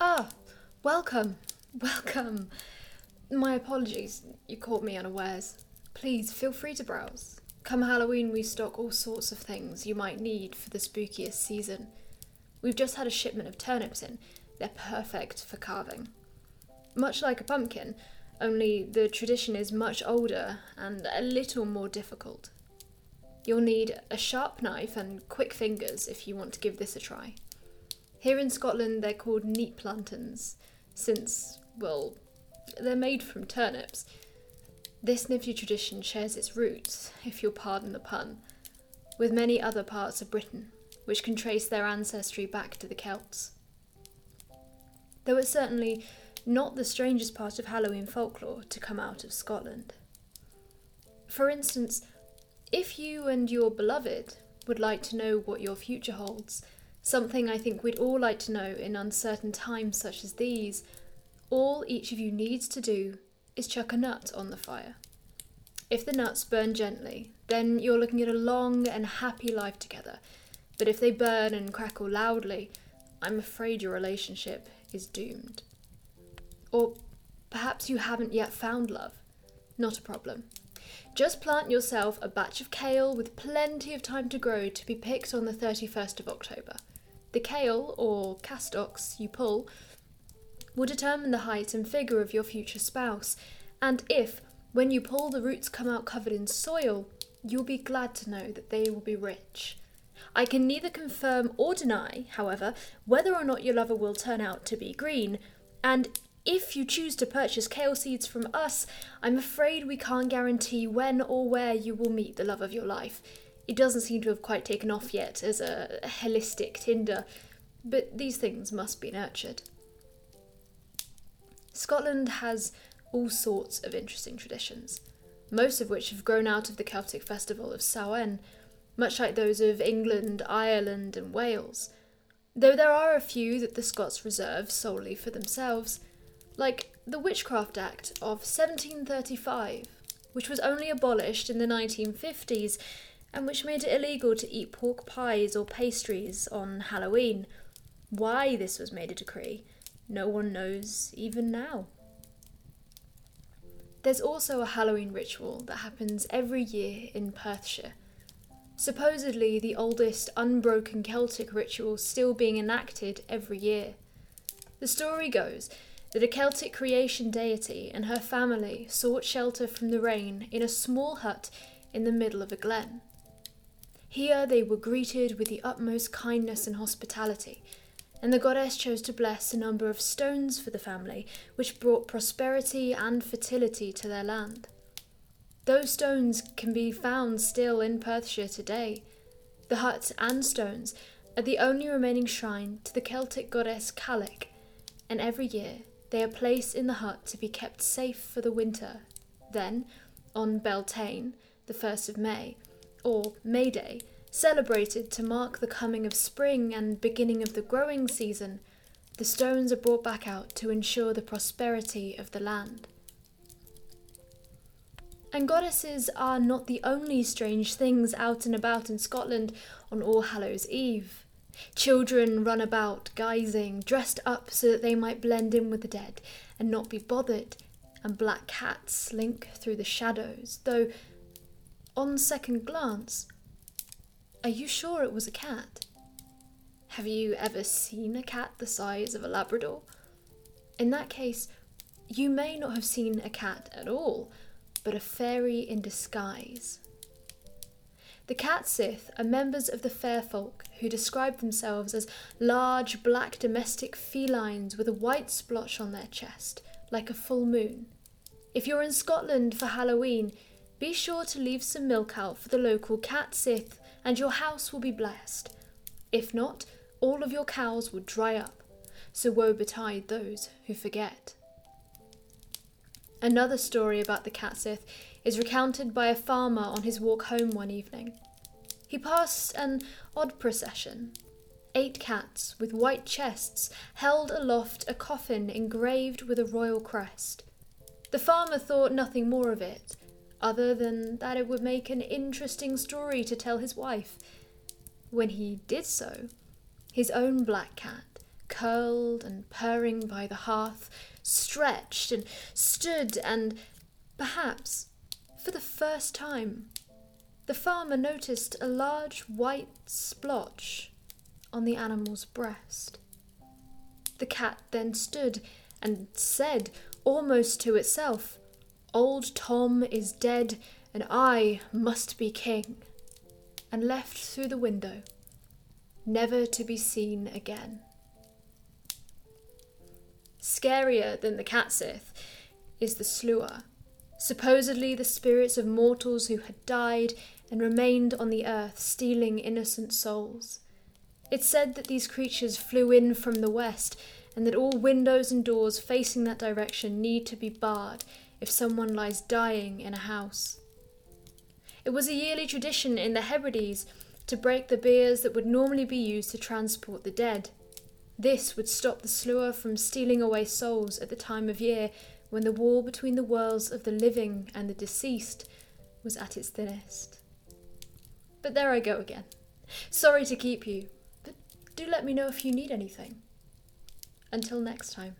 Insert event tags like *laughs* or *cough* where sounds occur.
Ah, welcome, *laughs* welcome. My apologies, you caught me unawares. Please feel free to browse. Come Halloween, we stock all sorts of things you might need for the spookiest season. We've just had a shipment of turnips in. They're perfect for carving. Much like a pumpkin, only the tradition is much older and a little more difficult. You'll need a sharp knife and quick fingers if you want to give this a try. Here in Scotland, they're called neep lanterns, since, well, they're made from turnips. This nifty tradition shares its roots, if you'll pardon the pun, with many other parts of Britain, which can trace their ancestry back to the Celts. Though it's certainly not the strangest part of Halloween folklore to come out of Scotland. For instance, if you and your beloved would like to know what your future holds, something I think we'd all like to know in uncertain times such as these, all each of you needs to do is chuck a nut on the fire. If the nuts burn gently, then you're looking at a long and happy life together. But if they burn and crackle loudly, I'm afraid your relationship is doomed. Or perhaps you haven't yet found love. Not a problem. Just plant yourself a batch of kale with plenty of time to grow to be picked on the 31st of October. The kale, or castocks, you pull will determine the height and figure of your future spouse, and if, when you pull, the roots come out covered in soil, you'll be glad to know that they will be rich. I can neither confirm or deny, however, whether or not your lover will turn out to be green, and if you choose to purchase kale seeds from us, I'm afraid we can't guarantee when or where you will meet the love of your life. It doesn't seem to have quite taken off yet as a holistic Tinder, but these things must be nurtured. Scotland has all sorts of interesting traditions, most of which have grown out of the Celtic festival of Samhain, much like those of England, Ireland, and Wales, though there are a few that the Scots reserve solely for themselves like the Witchcraft Act of 1735, which was only abolished in the 1950s and which made it illegal to eat pork pies or pastries on Halloween. Why this was made a decree, no one knows even now. There's also a Halloween ritual that happens every year in Perthshire. Supposedly the oldest unbroken Celtic ritual still being enacted every year. The story goes that a Celtic creation deity and her family sought shelter from the rain in a small hut in the middle of a glen. Here they were greeted with the utmost kindness and hospitality, and the goddess chose to bless a number of stones for the family, which brought prosperity and fertility to their land. Those stones can be found still in Perthshire today. The hut and stones are the only remaining shrine to the Celtic goddess Cailleach, and every year they are placed in the hut to be kept safe for the winter. Then, on Beltane, the 1st of May, or May Day, celebrated to mark the coming of spring and beginning of the growing season, the stones are brought back out to ensure the prosperity of the land. And goddesses are not the only strange things out and about in Scotland on All Hallows Eve. Children run about, guising, dressed up so that they might blend in with the dead and not be bothered, and black cats slink through the shadows, though, on second glance, are you sure it was a cat? Have you ever seen a cat the size of a Labrador? In that case, you may not have seen a cat at all, but a fairy in disguise. The Catsith are members of the fair folk who describe themselves as large black domestic felines with a white splotch on their chest, like a full moon. If you're in Scotland for Halloween, be sure to leave some milk out for the local cat Catsith, and your house will be blessed. If not, all of your cows will dry up, so woe betide those who forget. Another story about the cat Catsith is recounted by a farmer on his walk home one evening. He passed an odd procession. Eight cats with white chests held aloft a coffin engraved with a royal crest. The farmer thought nothing more of it, other than that it would make an interesting story to tell his wife. When he did so, his own black cat, curled and purring by the hearth, stretched and stood, and perhaps for the first time, the farmer noticed a large white splotch on the animal's breast. The cat then stood and said, almost to itself, Old Tom is dead, and I must be king, and left through the window, never to be seen again. Scarier than the catsith is the Sluagh, supposedly the spirits of mortals who had died and remained on the earth, stealing innocent souls. It's said that these creatures flew in from the west, and that all windows and doors facing that direction need to be barred if someone lies dying in a house. It was a yearly tradition in the Hebrides to break the biers that would normally be used to transport the dead. This would stop the Sluagh from stealing away souls at the time of year when the wall between the worlds of the living and the deceased was at its thinnest. But there I go again. Sorry to keep you, but do let me know if you need anything. Until next time.